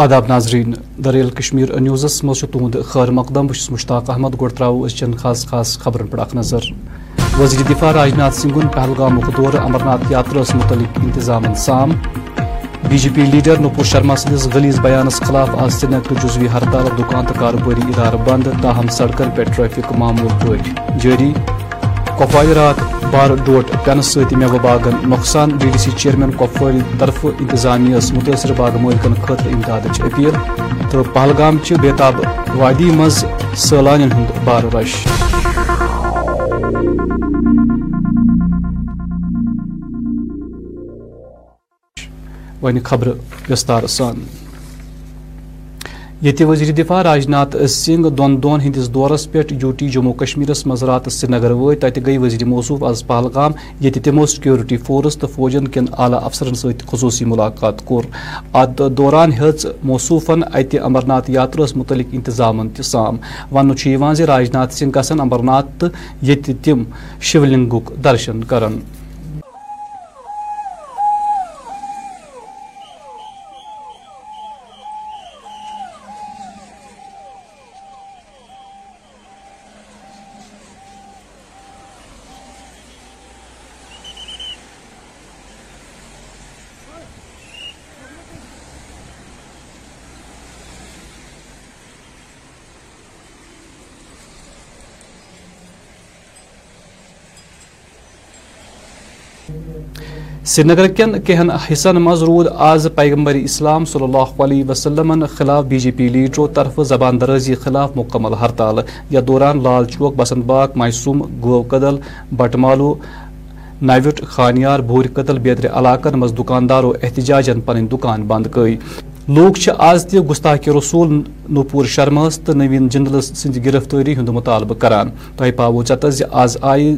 آداب ناظرین دریل کشمیر نیوزس مز تہد خیر مقدم بہت مشتاق احمد گوڑ ترو چن خاص خاص خبرن پہ اخ نظر۔ وزیر دفاع راجناتھ سنگھن، پہلگام دور امرناتھ یاترس متعلق انتظام سام B J P leader Nupur Sharma سندس غلیظ بیانس خلاف آج سری نگر جزوی ہڑتال دکان تو کاروباری ادارہ بند، تاہم سڑکن پہ ٹریفک معمول پہ جاری کپوارہ رات بار ڈوٹ پینس ست میوہ باغن نقصان ڈی ڈی سی چیئرمین کپواری طرف انتظامیہ متاثر باغ مالکن خاطر امداد اپیل تو پہلگام چہ بیتاب وادی مز سیلان ہند بار رش ون خبر وستار سان یہ وزیر دفاع راجناتھ سنگھ دون دون ہندس دورس پہ یو ٹی جموں کشمیرس مز رات سری نگر وت تت گئی وزیر موصوف آز پہلگام یہ تمو سکیورٹی فورس تو فوجن کن اعلی افسرن ست خصوصی ملاقات کور۔ ات دوران ہز موصوفن ات امرناتھ یاترس متعلق انتظام تہ سام۔ ون راجناتھ سنگھ گھن امرناتھ تو یہ تم شیولنگک درشن کرن۔ سری نگر کن کہن حصن مز رود آز پیغمبر اسلام صلی اللہ علیہ وسلم خلاف بی جے پی لیڈرو طرف زبان درازی خلاف مکمل ہڑتال یا دوران لال چوک، بسنت باغ مائسوم گو کدل، بٹمالو نوٹ خانیار بور قتل بیتر علاقن مز دکاندارو احتجاجن پن دکان بند کئی لوگ آز تہ گستاخی رسول نوپور شرماس تو نوین جندل سند گرفتاری ہند مطالبہ کران تہ پاو چتس آز آئی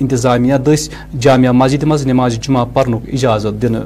انتظامیہ دس جامعہ مسجد مز نماز جمعہ پرنک اجازت دن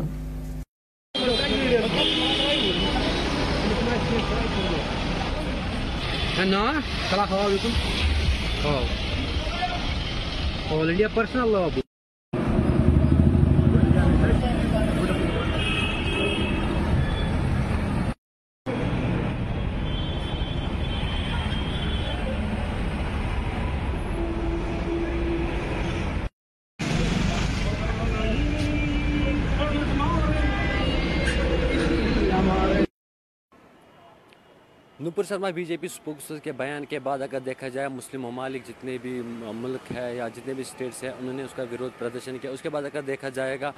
Nupur Sharma B J P spokes کے بیان کے بعد اگر دیکھا جائے مسلم ممالک جتنے بھی ملک ہے یا جتنے بھی اسٹیٹس ہیں، انہوں نے اس کا ورود پردرشن کیا۔ اس کے بعد اگر دیکھا جائے گا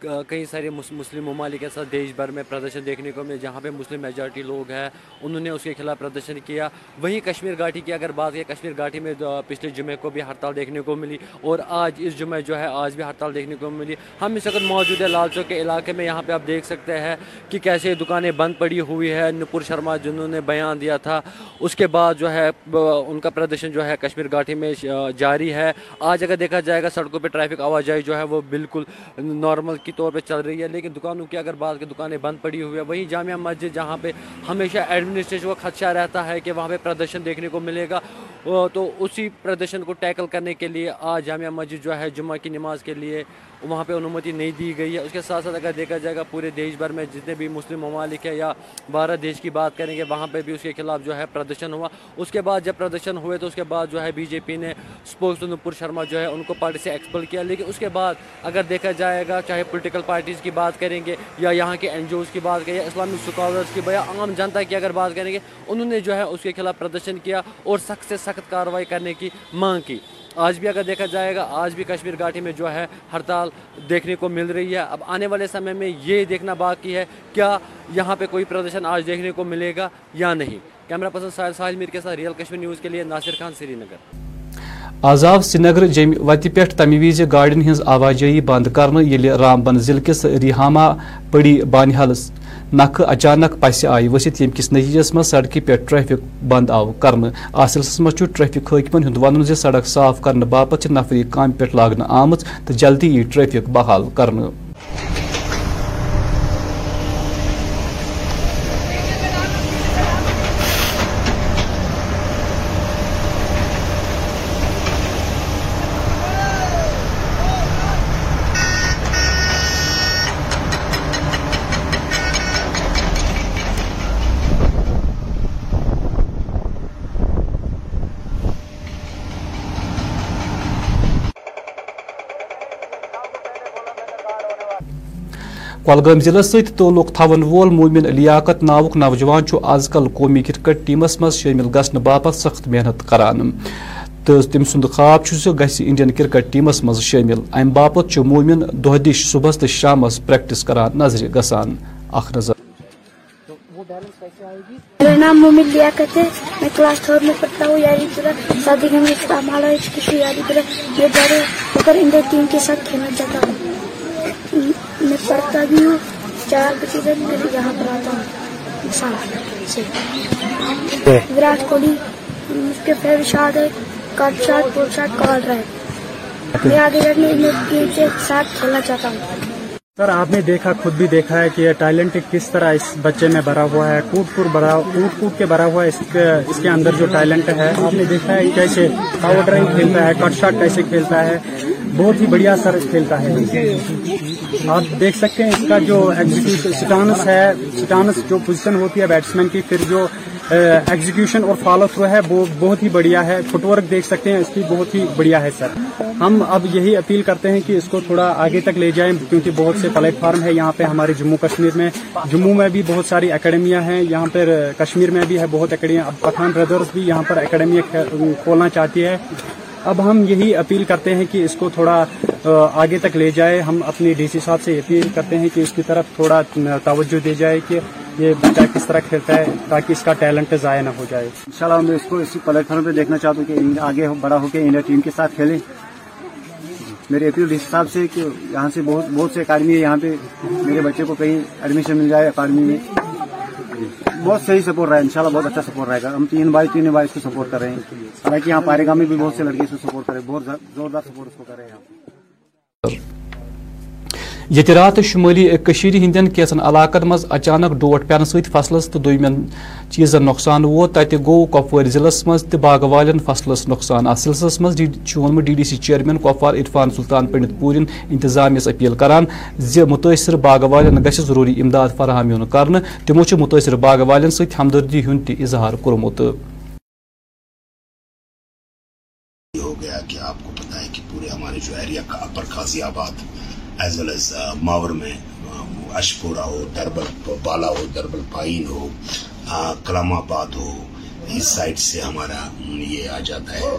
کئی سارے مسلم ممالک ایسا دیش بھر میں پردرشن دیکھنے کو ملے، جہاں پہ مسلم میجارٹی لوگ ہیں، انہوں نے اس کے خلاف پردرشن کیا۔ وہیں کشمیر گھاٹی کی اگر بات ہے، کشمیر گھاٹی میں پچھلے جمعے کو بھی ہڑتال دیکھنے کو ملی اور آج اس جمعے جو ہے، آج بھی ہڑتال دیکھنے کو ملی۔ ہم اس وقت موجود ہے لال چوک کے علاقے میں، یہاں پہ آپ دیکھ سکتے ہیں کہ کیسے دکانیں بند پڑی ہوئی ہے نپور شرما جنہوں نے بیان دیا تھا، اس کے بعد جو ہے ان کا پردرشن جو ہے کشمیر گھاٹی میں جاری ہے۔ آج اگر دیکھا جائے گا، سڑکوں پہ ٹریفک آواجائی جو ہے، وہ بالکل نارمل کی طور پہ چل رہی ہے۔ لیکن دکانوں کی اگر بات کی دکانیں بند پڑی ہوئی ہے وہیں جامعہ مسجد جہاں پہ ہمیشہ ایڈمنسٹریشن کو خدشہ رہتا ہے کہ وہاں پہ پردرشن دیکھنے کو ملے گا۔ تو اسی پردرشن کو ٹیکل کرنے کے لیے آج جامعہ مسجد جو ہے جمعہ کی نماز کے لیے وہاں پہ انومتی نہیں دی گئی ہے۔ اس کے ساتھ ساتھ اگر دیکھا جائے گا پورے دیش بھر میں جتنے بھی مسلم ممالک ہیں یا بھارت دیش کی بات کریں گے، وہاں پہ بھی اس کے خلاف جو ہے پردرشن ہوا۔ اس کے بعد جب پردرشن ہوئے تو اس کے بعد جو ہے بی جے پی نے اسپوکس نپور شرما جو ہے ان کو پارٹی سے ایکسپل کیا۔ لیکن اس کے بعد اگر دیکھا جائے گا، چاہے پولیٹیکل پارٹیز کی بات کریں گے یا یہاں کے این جی اوز کی بات کریں یا اسلامک اسکالرس کی یا عام جنتا کی اگر بات کریں گے، انہوں نے جو ہے اس کے خلاف پردرشن کیا اور سخت سے سخت کارروائی کرنے کی مانگ کی۔ آج بھی اگر دیکھا جائے گا، آج بھی کشمیر گھاٹی میں جو ہے ہڑتال دیکھنے کو مل رہی ہے۔ اب آنے والے سمے میں یہ دیکھنا باقی ہے، کیا یہاں پہ کوئی پردرشن آج دیکھنے کو ملے گا یا نہیں؟ کیمرہ پرسن ساحل ساحل میر کے ساتھ ریئل کشمیر نیوز کے لیے ناصر خان، سری نگر۔ آزاد سری نگر جم وتہ پہ تمہ وز گاڑین ہز آوجائی بند کرنے رام بن ضلع کس ریحامہ پڑی بانحال نکھ اچانک پس آئی ورست یم کس نتیجس مز سڑکہ پہ ٹریفک بند آو۔ کر سلسلس مز ٹریفک حاکمن ہند ون سڑک صاف کرنے باپت نفری کام پہ لاگنہ آمت تو جلدی یہ ٹریفک بحال۔ کرنے کولگام ضلع ست تعلق تھون وول مومن لیاقت ناوک نوجوان آز کل قومی کرکٹ ٹیمس مز شامل گھنہ باپت سخت محنت کران۔ تو تم سند خواب گھس انڈین کرکٹ ٹیمس مز شامل ام باپت مومن دہ دش صبح تو شام پریکٹس کران نظر گسان اخ نظر۔ میرا نام مومن لیاقت ہے۔ میں کلاس تھرڈ میں پڑھتا ہوں۔ یاری پورا شادی کا میں مالا کسی یاری پورا میں بڑے ہو کر انڈیا ٹیم کے ساتھ کھیلنا چاہتا ہوں۔ میں پڑھتا بھی ہوں۔ چار بجے تک میں یہاں پر آتا ہوں۔ سے وراٹ کوہلی، اس کے فیور شاد ہے۔ کٹ شاٹ پول شاٹ کال رہا ہے۔ میں آگے جانے ٹیم سے ساتھ کھیلنا چاہتا ہوں۔ سر، آپ نے دیکھا، خود بھی دیکھا ہے کہ یہ ٹیلنٹ کس طرح اس بچے میں بھرا ہوا ہے۔ کوٹ کوٹ بھرا، کوٹ کوٹ کے بھرا ہوا ہے۔ اس کے اس کے اندر جو ٹیلنٹ ہے، آپ نے دیکھا ہے کیسے پاور ڈرائنگ کھیلتا ہے، کٹ شاٹ کیسے کھیلتا ہے۔ بہت ہی بڑھیا سر کھیلتا ہے۔ آپ دیکھ سکتے ہیں اس کا جو سٹانس ہے، سٹانس جو پوزیشن ہوتی ہے بیٹسمین کی، پھر جو ایگزیکیوشن اور فالو تھرو ہے، وہ بہت ہی بڑھیا ہے۔ فٹ ورک دیکھ سکتے ہیں، اس کی بہت ہی بڑھیا ہے سر۔ ہم اب یہی اپیل کرتے ہیں کہ اس کو تھوڑا آگے تک لے جائیں، کیونکہ بہت سے پلیٹ فارم ہے یہاں پہ ہمارے جموں کشمیر میں، جموں میں بھی بہت ساری اکیڈمیاں ہیں۔ یہاں پر کشمیر میں بھی ہے بہت اکیڈمیاں اب پٹھان بردرس بھی یہاں پر اکیڈمیاں کھولنا چاہتی ہے۔ اب ہم یہی اپیل کرتے ہیں کہ اس کو تھوڑا آگے تک لے جائے۔ ہم اپنی ڈی سی صاحب سے اپیل کرتے ہیں کہ اس کی طرف تھوڑا توجہ دی جائے کہ یہ بچہ کس طرح کھیلتا ہے تاکہ اس کا ٹیلنٹ ضائع نہ ہو جائے۔ ان شاء اللہ میں اس کو اسی پلیٹ فارم پہ دیکھنا چاہتا ہوں کہ آگے بڑا ہو کے انڈیا ٹیم کے ساتھ کھیلیں۔ میرے اپیل اس حساب سے کہ یہاں سے بہت بہت سے اکیڈمی ہے یہاں پہ میرے بچے کو کہیں ایڈمیشن مل جائے اکیڈمی میں۔ بہت صحیح سپورٹ رہا ہے، انشاءاللہ بہت اچھا سپورٹ رہے گا۔ ہم تین بھائی تین بھائی اس کو سپورٹ کر رہے ہیں حالانکہ یہاں پارے میں بھی بہت سے لڑکے اس کو سپورٹ کر رہے ہیں بہت زوردار سپورٹ اس کو کر رہے ہیں یہ رات شمالی کشیر ہندین کیسن علاقن مز اچانک ڈوٹ پین ست فصلس تو دومین چیزن نقصان ووت تت گو کپوار ضلع مز تہ باغ والن فصلس نقصان ات سلسلس مز ونمت D D C chairman Kupwara Irfan Sultan Pandit پورین انتظامیہ اپیل کران زِ متاثر باغ والن گژھِ ضروری امداد فراہم یون کر تمو متاثر باغ والن ست ہمدردی ہند تہ اظہار کورمت۔ ہو گیا کہ آپ کو پتا ہے کہ پورے ہمارے جو ایریا کا اپر خاصی آباد ایز ویل ایز ماور میں اشپورا ہو دربل بالا ہو دربل پائن ہو کلام آباد ہو اس سائڈ سے ہمارا یہ آ جاتا ہے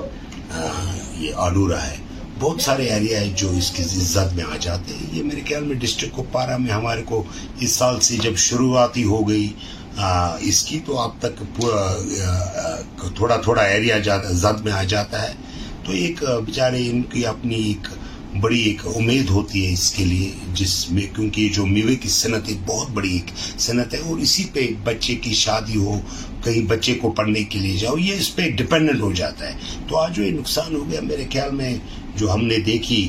یہ آلورا ہے بہت سارے ایریا ہے جو اس کی زد میں آ جاتے ہیں یہ میرے خیال میں ڈسٹرکٹ کوپارا میں ہمارے کو اس سال سے جب شروعاتی ہو گئی اس کی تو اب تک تھوڑا تھوڑا ایریا زد میں آ جاتا ہے تو ایک بیچارے ان کی اپنی ایک بڑی ایک امید ہوتی ہے اس کے لیے، جس میں کیونکہ جو میوے کی صنعت ایک بہت بڑی ایک صنعت ہے، اور اسی پہ بچے کی شادی ہو کہیں بچے کو پڑھنے کے لیے جاؤ، یہ اس پہ ڈپینڈنٹ ہو جاتا ہے۔ تو آج جو یہ نقصان ہو گیا، میرے خیال میں جو ہم نے دیکھی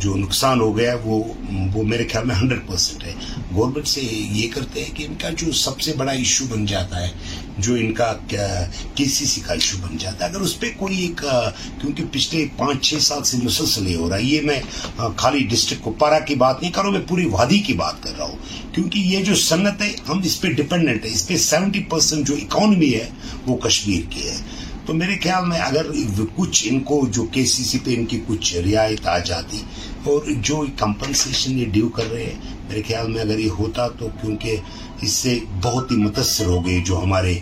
جو نقصان ہو گیا، وہ وہ میرے خیال میں ہنڈریڈ پرسینٹ ہے۔ گورنمنٹ سے یہ کرتے ہیں کہ ان کا جو سب سے بڑا ایشو بن جاتا ہے، جو ان کا کے سی سی کا ایشو بن جاتا ہے۔ اگر اس پہ کوئی ایک کیونکہ پچھلے پانچ چھ سال سے مسلسل یہ ہو رہا ہے یہ میں خالی ڈسٹرکٹ کوپارا کی بات نہیں کر رہا ہوں، میں پوری وادی کی بات کر رہا ہوں۔ کیونکہ یہ جو صنعت ہے، ہم اس پہ ڈپینڈنٹ ہے اس پہ سیونٹی پرسینٹ جو اکانومی ہے وہ کشمیر کی ہے۔ تو میرے خیال میں اگر کچھ ان کو جو کے سی سی پہ ان کی کچھ رعایت آ جاتی اور جو کمپنسیشن یہ ڈیو کر رہے ہیں میرے خیال میں اگر یہ ہوتا تو کیونکہ اس سے بہت ہی متاثر ہو گئے جو ہمارے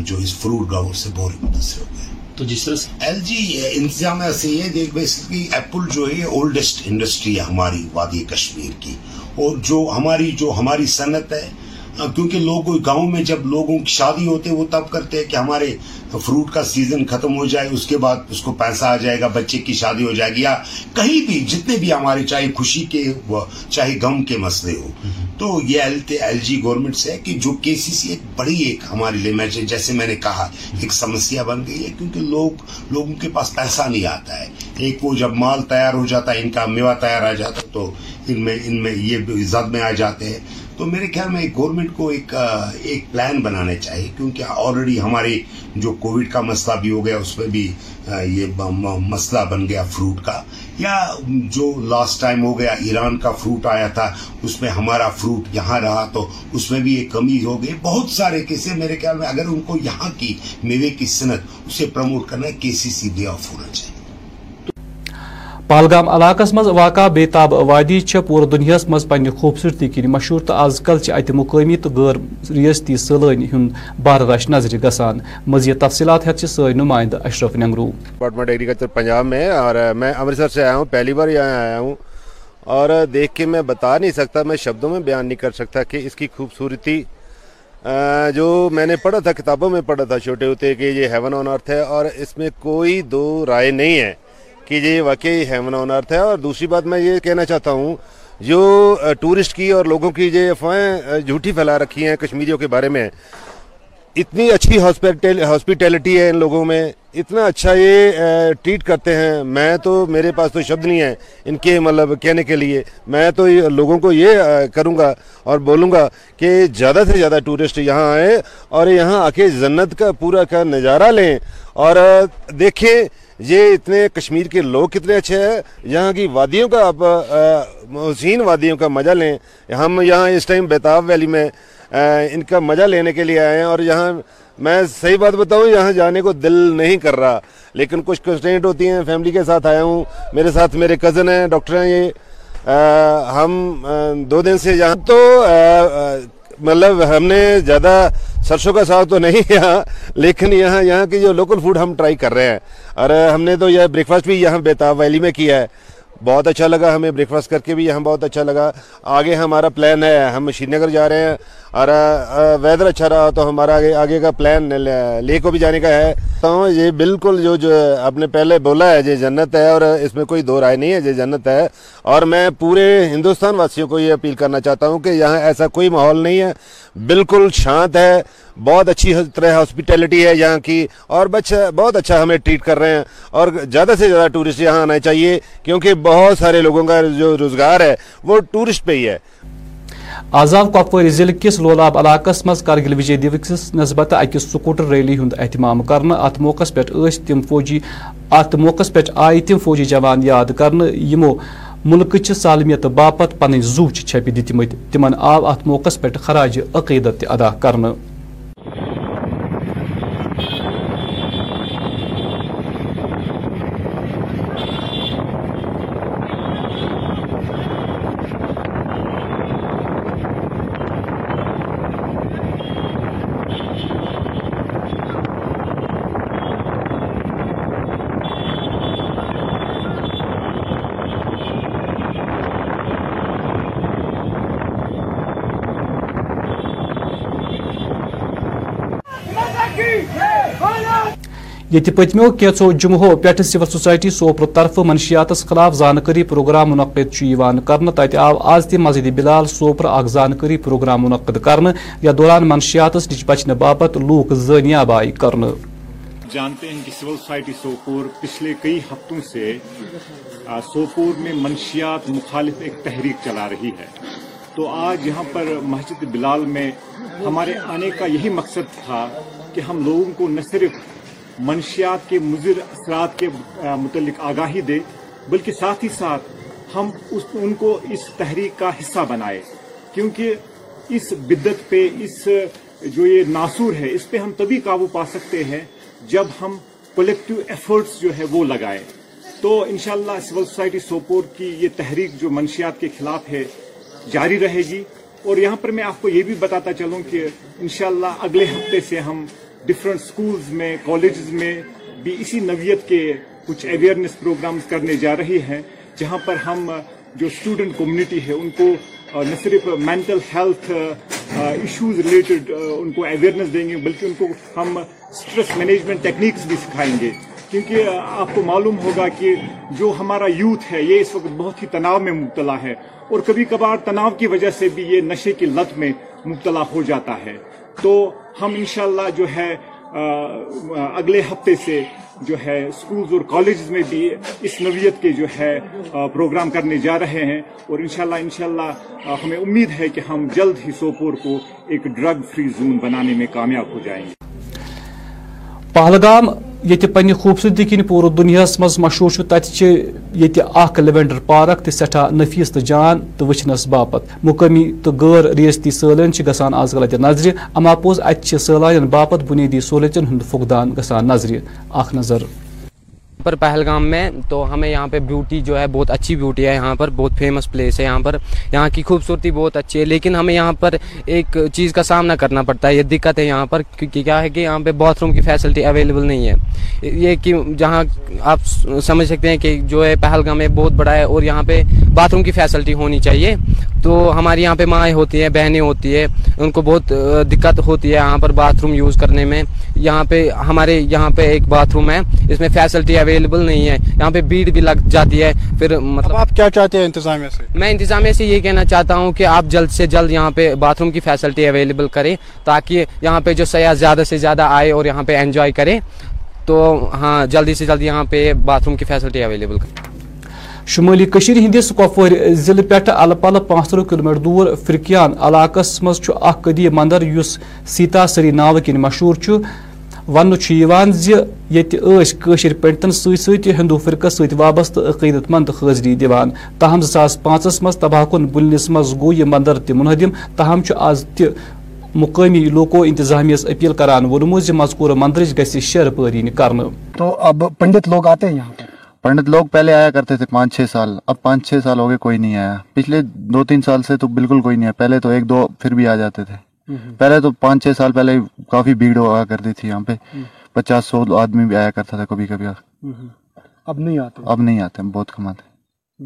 جو اس فروٹ گاؤں سے بہت ہی متاثر ہو گئے۔ تو جس طرح سے؟ ایل جی انتظام سے یہ دیکھ بیسکلی ایپل جو ہے اولڈسٹ انڈسٹری ہے ہماری وادی کشمیر کی۔ اور جو ہماری جو ہماری صنعت ہے کیونکہ لوگ گاؤں میں جب لوگوں کی شادی ہوتے وہ تب کرتے ہیں کہ ہمارے فروٹ کا سیزن ختم ہو جائے، اس کے بعد اس کو پیسہ آ جائے گا، بچے کی شادی ہو جائے گی، یا کہیں بھی، جتنے بھی ہمارے چاہے خوشی کے چاہے غم کے مسئلے ہو تو یہ ایل جی گورنمنٹ سے ہے کہ جو کے سی سی ایک بڑی ایک ہمارے لیے جیسے میں نے کہا، ایک سمسیا بن گئی ہے کیونکہ لوگ، لوگوں کے پاس پیسہ نہیں آتا ہے۔ ایک وہ جب مال تیار ہو جاتا ہے، ان کا میوہ تیار آ جاتا ہے، تو ان میں ان میں یہ زد میں آ جاتے ہیں۔ تو میرے خیال میں گورنمنٹ کو ایک ایک پلان بنانے چاہیے، کیونکہ آلریڈی ہمارے جو کووڈ کا مسئلہ بھی ہو گیا، اس میں بھی یہ مسئلہ بن گیا فروٹ کا۔ یا جو لاسٹ ٹائم ہو گیا، ایران کا فروٹ آیا تھا، اس میں ہمارا فروٹ یہاں رہا، تو اس میں بھی ایک کمی ہو گئی۔ بہت سارے کیسے میرے خیال میں، اگر ان کو یہاں کی میوے کی صنعت اسے پروموٹ کرنا ہے کے سی سی بے آف ہونا چاہیے۔ پہلگام علاقس مز واقع بیتاب وادی پور دنیا مز پنہ خوبصورتی کن مشہور تو آز کل ات مقامی تو غیر ریاستی سلانی ہند بار رش نظر گسان مزید تفصیلات ہت سن نمائندہ اشرف ننگرو۔ ڈپارٹمنٹ ایگریکلچر پنجاب میں اور میں امرتسر سے آیا ہوں، پہلی بار یہاں آیا ہوں اور دیکھ کے میں بتا نہیں سکتا، میں شبدوں میں بیان نہیں کر سکتا کہ اس کی خوبصورتی جو میں نے پڑھا تھا، کتابوں میں پڑھا تھا، چھوٹے ہوتے کہ یہ ہیون آن ارتھ ہے اور اس میں کوئی دو رائے نہیں ہے۔ کہ یہ واقعی ہیون آن ارتھ ہے اور دوسری بات میں یہ کہنا چاہتا ہوں، جو ٹورسٹ کی اور لوگوں کی یہ افواہیں، جھوٹی پھیلا رکھی ہیں کشمیریوں کے بارے میں، اتنی اچھی ہاسپیٹیلٹی ہے ان لوگوں میں، اتنا اچھا یہ ٹریٹ کرتے ہیں۔ میں تو، میرے پاس تو شبد نہیں ہے ان کے مطلب کہنے کے لیے۔ میں تو لوگوں کو یہ کروں گا اور بولوں گا کہ زیادہ سے زیادہ ٹورسٹ یہاں آئیں اور یہاں آ کے جنت کا پورا کا نظارہ لیں۔ اور دیکھیں یہ اتنے کشمیر کے لوگ کتنے اچھے ہیں، یہاں کی وادیوں کا آپ حسین وادیوں کا مزہ لیں۔ ہم یہاں اس ٹائم بیتاب ویلی میں ان کا مزہ لینے کے لیے آئے ہیں اور یہاں میں صحیح بات بتاؤں، یہاں جانے کو دل نہیں کر رہا۔ لیکن کچھ کنسٹینٹ ہوتی ہیں فیملی کے ساتھ آیا ہوں۔ میرے ساتھ میرے کزن ہیں ڈاکٹر ہیں یہ۔ ہم دو دن سے یہاں تو مطلب ہم نے زیادہ سرسوں کا ساگ تو نہیں یہاں، لیکن یہاں یہاں کی جو لوکل فوڈ ہم ٹرائی کر رہے ہیں۔ اور ہم نے تو یہ بریک فاسٹ بھی یہاں بیتاب ویلی میں کیا ہے۔ بہت اچھا لگا ہمیں بریک فاسٹ کر کے بھی، یہاں بہت اچھا لگا۔ آگے ہمارا پلان ہے، ہم شری نگر جا رہے ہیں۔ اور ویدر اچھا رہا تو ہمارا آگے کا پلان لے کو بھی جانے کا ہے۔ تو یہ بالکل جو جو آپ نے پہلے بولا ہے یہ جنت ہے اور اس میں کوئی دو رائے نہیں ہے یہ جنت ہے۔ اور میں پورے ہندوستان واسیوں کو یہ اپیل کرنا چاہتا ہوں کہ یہاں ایسا کوئی ماحول نہیں ہے۔ بالکل شانت ہے، بہت اچھی طرح ہاسپیٹیلٹی ہے یہاں کی۔ اور بچہ بہت اچھا ہمیں ٹریٹ کر رہے ہیں۔ اور زیادہ سے زیادہ ٹورسٹ یہاں آنا چاہیے، کیونکہ بہت سارے لوگوں کا جو روزگار ہے، وہ ٹورسٹ پہ ہی ہے۔ آزاد کپواری ضلع کس لولاب علاقہ مز کرگل وجے دیوس نسبت اکس سکوٹر ریلی ہند اہتمام کرنا ات موقع پہ تم فوجی ات موقع پہ آئی تم فوجی جوان یاد کرنا یمو ملک سالمیت باپت پن زو چھپہ دتمت تمن آو ات موقع پہ خراج عقیدت ادا کرنا یہ پتمو کیچو جمعہ پہ سول سوسائٹی سوپر طرف منشیات خلاف زانکاری پروگرام منعقد کرنے تت آو آز تہ مسجد بلال سوپر اخ زانکاری پروگرام منعقد کرنے یا دوران منشیات نش بچنے باپت لوک زنیاب آئی کرنے جانتے ہیں کہ سول سوسائٹی سوپور پچھلے کئی ہفتوں سے سوپور میں منشیات مخالف ایک تحریک چلا رہی ہے۔ تو آج یہاں پر مسجد بلال میں ہمارے آنے کا یہی مقصد تھا کہ ہم لوگوں کو نہ صرف منشیات کے مضر اثرات کے متعلق آگاہی دے، بلکہ ساتھ ہی ساتھ ہم اس، ان کو اس تحریک کا حصہ بنائے۔ کیونکہ اس بدت پہ، اس، جو یہ ناسور ہے، اس پہ ہم تبھی قابو پا سکتے ہیں جب ہم کولیکٹیو ایفرٹس جو ہے وہ لگائیں۔ تو انشاءاللہ سول سوسائٹی سوپور کی یہ تحریک جو منشیات کے خلاف ہے جاری رہے گی۔ اور یہاں پر میں آپ کو یہ بھی بتاتا چلوں کہ انشاءاللہ اگلے ہفتے سے ہم ڈفرینٹ سکولز میں کالجز میں بھی اسی نوعیت کے کچھ اویئرنیس پروگرامز کرنے جا رہی ہیں، جہاں پر ہم جو اسٹوڈنٹ کمیونٹی ہے، ان کو نہ صرف مینٹل ہیلتھ ایشوز ریلیٹڈ ان کو اویئرنیس دیں گے، بلکہ ان کو ہم اسٹریس مینجمنٹ ٹیکنیکس بھی سکھائیں گے۔ کیونکہ آپ کو معلوم ہوگا کہ جو ہمارا یوتھ ہے، یہ اس وقت بہت ہی تناؤ میں مبتلا ہے۔ اور کبھی کبھار تناؤ کی وجہ سے بھی یہ نشے کی لت میں مبتلا ہو جاتا ہے۔ تو ہم انشاءاللہ جو ہے اگلے ہفتے سے جو ہے سکولز اور کالجز میں بھی اس نوعیت کے جو ہے پروگرام کرنے جا رہے ہیں اور انشاءاللہ انشاءاللہ ہمیں امید ہے کہ ہم جلد ہی سوپور کو ایک ڈرگ فری زون بنانے میں کامیاب ہو جائیں گے۔ پہلگام یہ پنہ خوبصورتی کن پور دنیا مز مشہور تت اخ لیونڈر پارک تو سٹھا نفیس تو جان تو وچنس باپت مقامی تو غیر ریستی سالن گسان آز کل اتر نظر، اما پوز ات سالان باپت بنیادی سہولتن ہند فقدان گسان نظر۔ اخ نظر۔ پر پہلگام میں، تو ہمیں یہاں پہ بیوٹی جو ہے بہت اچھی بیوٹی ہے یہاں پر، بہت فیمس پلیس ہے یہاں پر۔ یہاں کی خوبصورتی بہت اچھی ہے، لیکن ہمیں یہاں پر ایک چیز کا سامنا کرنا پڑتا ہے۔ یہ دقت ہے یہاں پر کیونکہ کیا ہے کہ یہاں پہ باتھ روم کی فیسلٹی اویلیبل نہیں ہے۔ یہ کہ جہاں آپ سمجھ سکتے ہیں کہ جو ہے پہلگام میں بہت بڑا ہے اور یہاں پہ باتھ روم کی فیسلٹی ہونی چاہیے۔ تو ہماری یہاں پہ مائیں ہوتی ہیں بہنیں ہوتی ہے ان کو بہت دقت ہوتی ہے یہاں پر باتھ روم یوز کرنے میں۔ یہاں پہ ہمارے یہاں پہ ایک باتھ روم ہے اس میں فیسلٹی اویلیبل نہیں ہے۔ یہاں پہ بھیڑ بھی لگ جاتی ہے پھر مطلب آپ کیا چاہتے ہیں انتظامیہ سے؟ میں انتظامیہ سے یہ کہنا چاہتا ہوں کہ آپ جلد سے جلد یہاں پہ باتھ روم کی فیسلٹی اویلیبل کریں تاکہ یہاں پہ جو سیاح زیادہ سے زیادہ آئے اور یہاں پہ انجوائے کرے تو ہاں جلدی سے جلد یہاں پہ باتھ روم کی فیسلٹی اویلیبل کریں۔ شمالی کشیر ہندس کپور ضلع پہ ال پل پانچ ترہ کلو میٹر دور فرکیان علاقس مز اخ قدیم مندر اس سیتا سری ناو کن مشہور ون زشر پنڈتن ست ہندو فرقہ ست وابستہ عقیدت مند حاضری دان تاہم زاس پانچس مز تباہ کن بلنس مز گو یہ مندر تہ منہدم۔ تاہم آز تہ مقامی لوکو انتظامیہ اپیل کران وونمو زِ مذکور مندرچ گژھِ شیر پٲری تو اب پنڈت لوگ آتے ہیں یہاں پر۔ پنڈت لوگ پہلے آیا کرتے تھے پانچ چھ سال اب پانچ چھ سال ہو گئے کوئی نہیں آیا۔ پچھلے دو تین سال سے تو بالکل کوئی نہیں آیا۔ پہلے تو ایک دو پھر بھی آ جاتے تھے۔ پہلے تو پانچ چھ سال پہلے کافی بھیڑ ہوا کرتی تھی یہاں پہ۔ پچاس سو آدمی بھی آیا کرتا تھا کبھی کبھی۔ اب نہیں آتے۔ اب نہیں آتے بہت کم آتے۔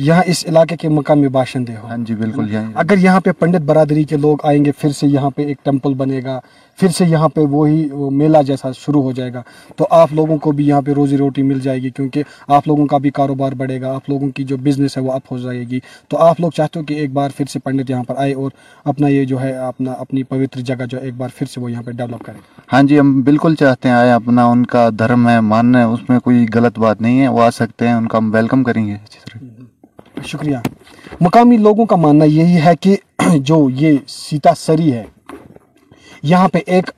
یہاں اس علاقے کے مقامی باشندے ہو ہاں جی بالکل یہاں۔ اگر یہاں پہ پنڈت برادری کے لوگ آئیں گے پھر سے یہاں پہ ایک ٹیمپل بنے گا پھر سے یہاں پہ وہی میلہ جیسا شروع ہو جائے گا۔ تو آپ لوگوں کو بھی یہاں پہ روزی روٹی مل جائے گی کیونکہ آپ لوگوں کا بھی کاروبار بڑھے گا آپ لوگوں کی جو بزنس ہے وہ اپ ہو جائے گی۔ تو آپ لوگ چاہتے ہو کہ ایک بار پھر سے پنڈت یہاں پر آئے اور اپنا یہ جو ہے اپنا اپنی پوتر جگہ جو ایک بار پھر سے وہ یہاں پہ ڈیولپ کریں ہاں جی ہم بالکل چاہتے ہیں آئے اپنا ان کا دھرم ہے ماننا ہے اس میں کوئی غلط بات نہیں ہے وہ آ سکتے ہیں ان کا ہم ویلکم کریں گے۔ شکریہ۔ مقامی لوگوں کا ماننا یہی ہے کہ جو یہ سیتا سری ہے، یہاں پہ ایک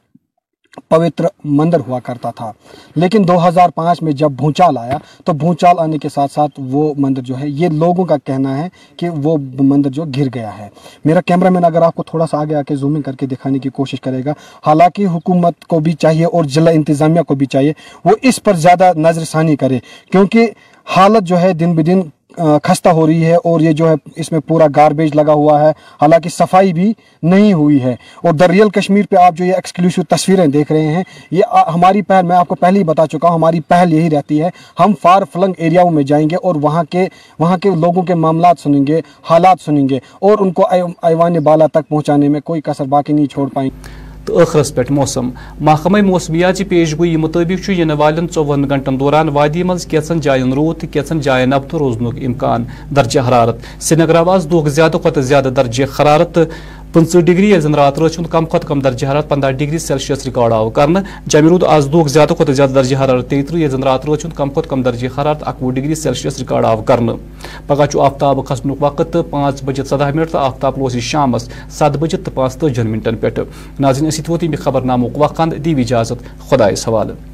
پوتر مندر ہوا کرتا تھا۔ لیکن دو ہزار پانچ میں جب بھونچال آیا، تو بھونچال آنے کے ساتھ ساتھ وہ مندر جو ہے، یہ لوگوں کا کہنا ہے کہ وہ مندر جو گر گیا ہے۔ میرا کیمرہ مین اگر آپ کو تھوڑا سا آگے آ کے زومنگ کر کے دکھانے کی کوشش کرے گا، حالانکہ حکومت کو بھی چاہیے اور ضلع انتظامیہ کو بھی چاہیے، وہ اس پر زیادہ نظر ثانی کرے۔ کیونکہ حالت جو ہے، دن بدن خستہ ہو رہی ہے اور یہ جو ہے اس میں پورا گاربیج لگا ہوا ہے، حالانکہ صفائی بھی نہیں ہوئی ہے۔ اور دریال کشمیر پہ آپ جو یہ ایکسکلوسیو تصویریں دیکھ رہے ہیں، یہ ہماری پہل، میں آپ کو پہلے ہی بتا چکا ہوں، ہماری پہل یہی رہتی ہے۔ ہم فار فلنگ ایریاؤں میں جائیں گے اور وہاں کے وہاں کے لوگوں کے معاملات سنیں گے، حالات سنیں گے اور ان کو ایوان بالا تک پہنچانے میں کوئی کثر باقی نہیں چھوڑ پائیں گے۔ تو ٲخرس پہ موسم۔ محکمہ موسمیات پیش گوئی مطابق ین والن ژوہن گنٹن دوران وادی مز کیچن جائن روت تو کیچن جائن نبتہ روزن امکان درجہ حرارت۔ سری نگر آواز دہ زیادہ کھت زیادہ درجہ حرارت پنچہ ڈگری یل زن رات روز کم کھت کم درجہ حرارت پندہ ڈگری سیلسیس ریکارڈ آو کر جمہ رود آز دہ زیادہ کھت زیادہ درجہ حرارت تیترہ یل زن رات روز کم کھت کم درجہ حرارت اکوہ ڈگری سیلسیس ریکارڈ آو کر پگہ آفتاب کھسن وقت پانچ بجے ژدہ منٹ تو آفتاب روز شام ست بجے تو پانچ تجن منٹن پہ ناظرین اس ووت خبر نامک وقت، دی اجازت خدا حوالہ۔